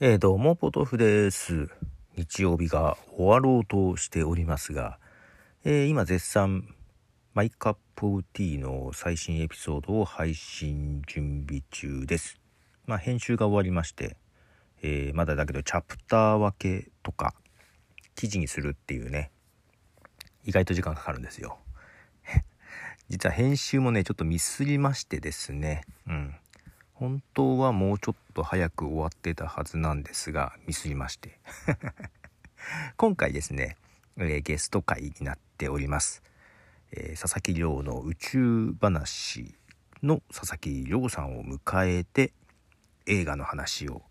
えー、どうも、ポトフです。日曜日が終わろうとしておりますが、えー、今絶賛、マイカップティーの最新エピソードを配信準備中です。まあ、編集が終わりまして、えー、まだだけどチャプター分けとか、記事にするっていうね、意外と時間かかるんですよ。実は編集もね、ちょっとミスりましてですね、うん。本当はもうちょっと早く終わってたはずなんですが、ミスりまして。今回ですね、えー、ゲスト会になっております。えー、佐々木亮の宇宙話の佐々木亮さんを迎えて映画の話を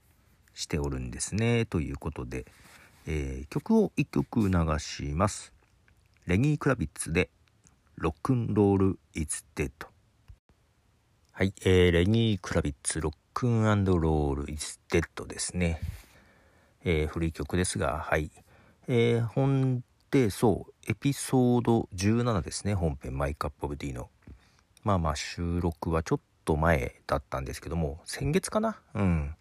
しておるんですね。ということで、えー、曲を1曲流します。レニー・クラビッツでロックンロール・イズ・デッド。はい、えー、レニー・クラビッツ、ロックンロール・イズ・デッドですね。えー、古い曲ですが、はい。えー、本で、そう、エピソード17ですね、本編、マイカップ・オブ・ティーの。まあまあ、収録はちょっと前だったんですけども、先月かな？うん。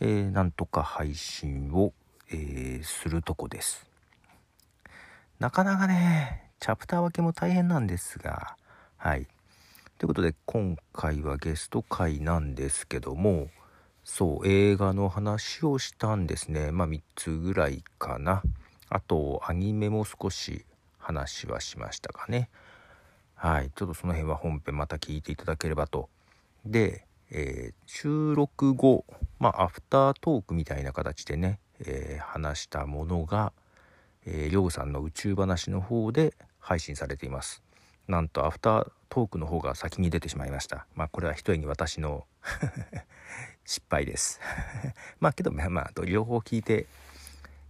えー、なんとか配信を、えー、するとこです。なかなかね、チャプター分けも大変なんですが、はい。ということで今回はゲスト会なんですけどもそう映画の話をしたんですね。まあ3つぐらいかな。あとアニメも少し話はしましたかね。はい。ちょっとその辺は本編また聞いていただければと。で、えー、収録後まあアフタートークみたいな形でね、えー、話したものが、りょうさんの宇宙話の方で配信されています。なんとアフタートークの方が先に出てしまいました。まあこれは一重に私の 失敗です。まあけどまあまあ両方聞いて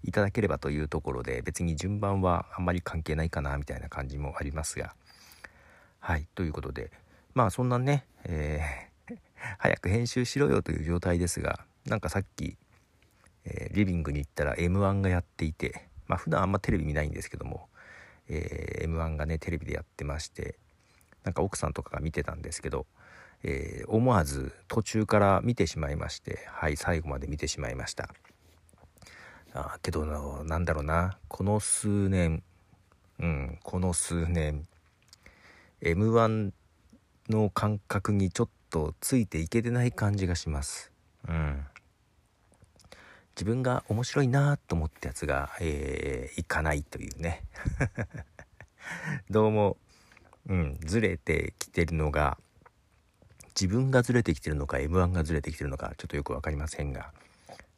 いただければというところで別に順番はあんまり関係ないかなみたいな感じもありますが。はいということで。まあそんなね、えー、早く編集しろよという状態ですがなんかさっき、えー、リビングに行ったら m 1がやっていてまあ普段あんまテレビ見ないんですけどもえー、m 1がねテレビでやってましてなんか奥さんとかが見てたんですけど、えー、思わず途中から見てしまいましてはい最後まで見てしまいました。あけどなんだろうなこの数年うんこの数年 m 1の感覚にちょっとついていけてない感じがします。うん。自分が面白いなと思ったやつが、えー、いかないというね。どうも、うん、ずれてきてるのが自分がずれてきてるのか m 1がずれてきてるのかちょっとよく分かりませんが。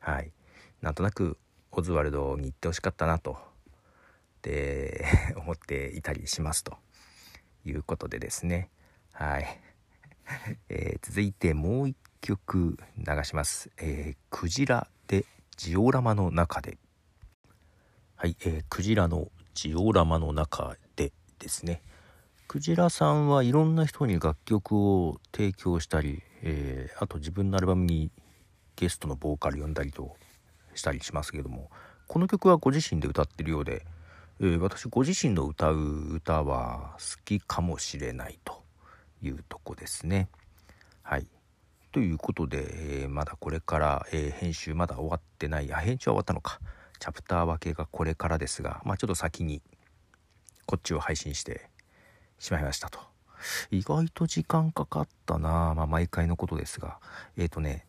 はい。なんとなくオズワルドに行ってほしかったなと。で 思っていたりしますと。いうことでですね。はい、えー、続いてもう一曲流します、えー、クジラジオラマの中で。はい、えー、クジラのジオラマの中でですね。クジラさんはいろんな人に楽曲を提供したり、えー、あと自分のアルバムにゲストのボーカル呼んだりとしたりしますけどもこの曲はご自身で歌ってるようで、えー、私ご自身の歌う歌は好きかもしれないというとこですね。はい。ということで、えー、まだこれから、えー、編集まだ終わってないあ編集は終わったのか。チャプター分けがこれからですがまあちょっと先にこっちを配信してしまいましたと。意外と時間かかったなまあ毎回のことですが。えっ、ー、とね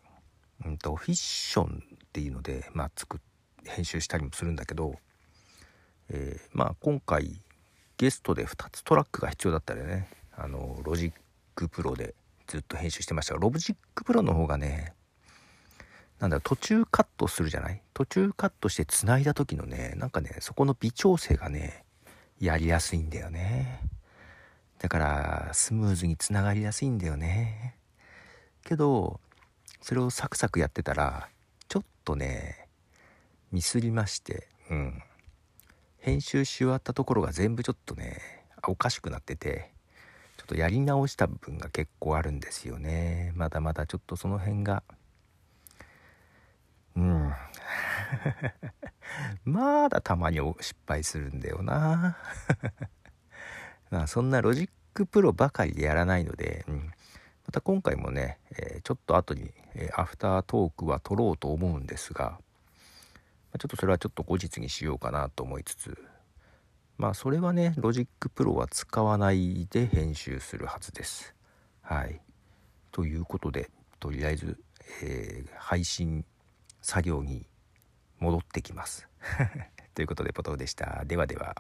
うんとフィッションっていうのでまあ作編集したりもするんだけど、えー、まあ今回ゲストで2つトラックが必要だったらねあのロジックプロでずっと編集してましたがロジックプロの方がねなんだろ途中カットするじゃない？途中カットして繋いだ時のねなんかねそこの微調整がねやりやすいんだよね。だからスムーズにつながりやすいんだよね。けどそれをサクサクやってたらちょっとねミスりましてうん。編集し終わったところが全部ちょっとねおかしくなってて。ちょっとやり直した部分が結構あるんですよね。まだまだちょっとその辺が。うん。まだたまに失敗するんだよな。まあそんな Logic Pro ばかりでやらないので、うん、また今回もね、えー、ちょっと後に、えー、アフタートークは撮ろうと思うんですが、まちょっとそれはちょっと後日にしようかなと思いつつまあそれはね Logic Pro は使わないで編集するはずです。はい。ということでとりあえず、えー、配信作業に戻ってきます。ということでポトフでした。ではでは。